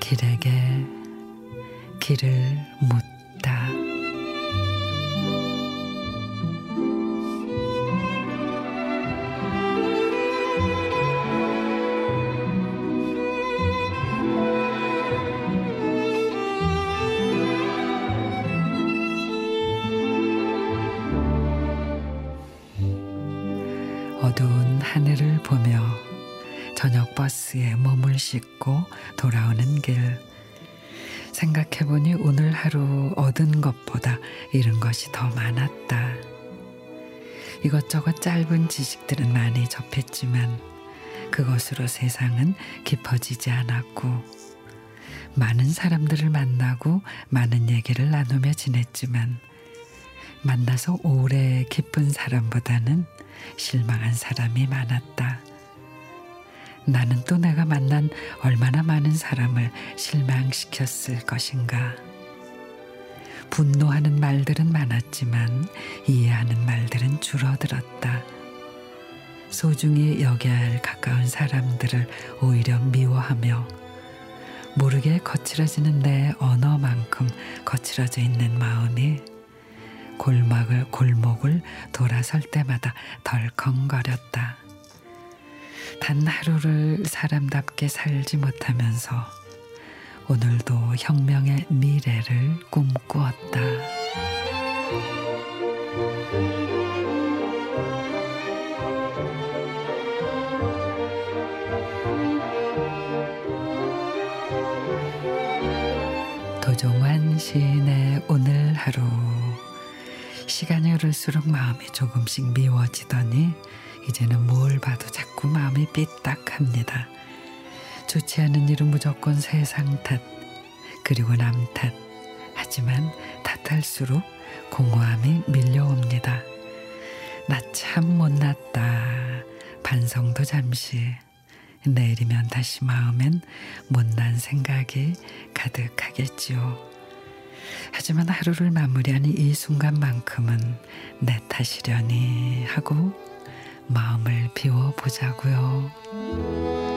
길에게 길을 묻다. 어두운 하늘을 보며 저녁 버스에 몸을 싣고 돌아오는 길. 생각해보니 오늘 하루 얻은 것보다 잃은 것이 더 많았다. 이것저것 짧은 지식들은 많이 접했지만 그것으로 세상은 깊어지지 않았고 많은 사람들을 만나고 많은 얘기를 나누며 지냈지만 만나서 오래 깊은 사람보다는 실망한 사람이 많았다. 나는 또 내가 만난 얼마나 많은 사람을 실망시켰을 것인가. 분노하는 말들은 많았지만 이해하는 말들은 줄어들었다. 소중히 여겨야 할 가까운 사람들을 오히려 미워하며 모르게 거칠어지는 내 언어만큼 거칠어져 있는 마음이 골목을 골목을 돌아설 때마다 덜컹거렸다. 단 하루를 사람답게 살지 못하면서 오늘도 혁명의 미래를 꿈꾸었다. 도종환 시인의 오늘 하루 시간이 흐를수록 마음이 조금씩 미워지더니 이제는 뭘 봐도 자꾸 마음이 삐딱합니다. 좋지 않은 일은 무조건 세상 탓, 그리고 남 탓. 하지만 탓할수록 공허함이 밀려옵니다. 나 참 못났다. 반성도 잠시. 내일이면 다시 마음엔 못난 생각이 가득하겠지요. 하지만 하루를 마무리하는 이 순간만큼은 내 탓이려니 하고 마음을 비워보자고요.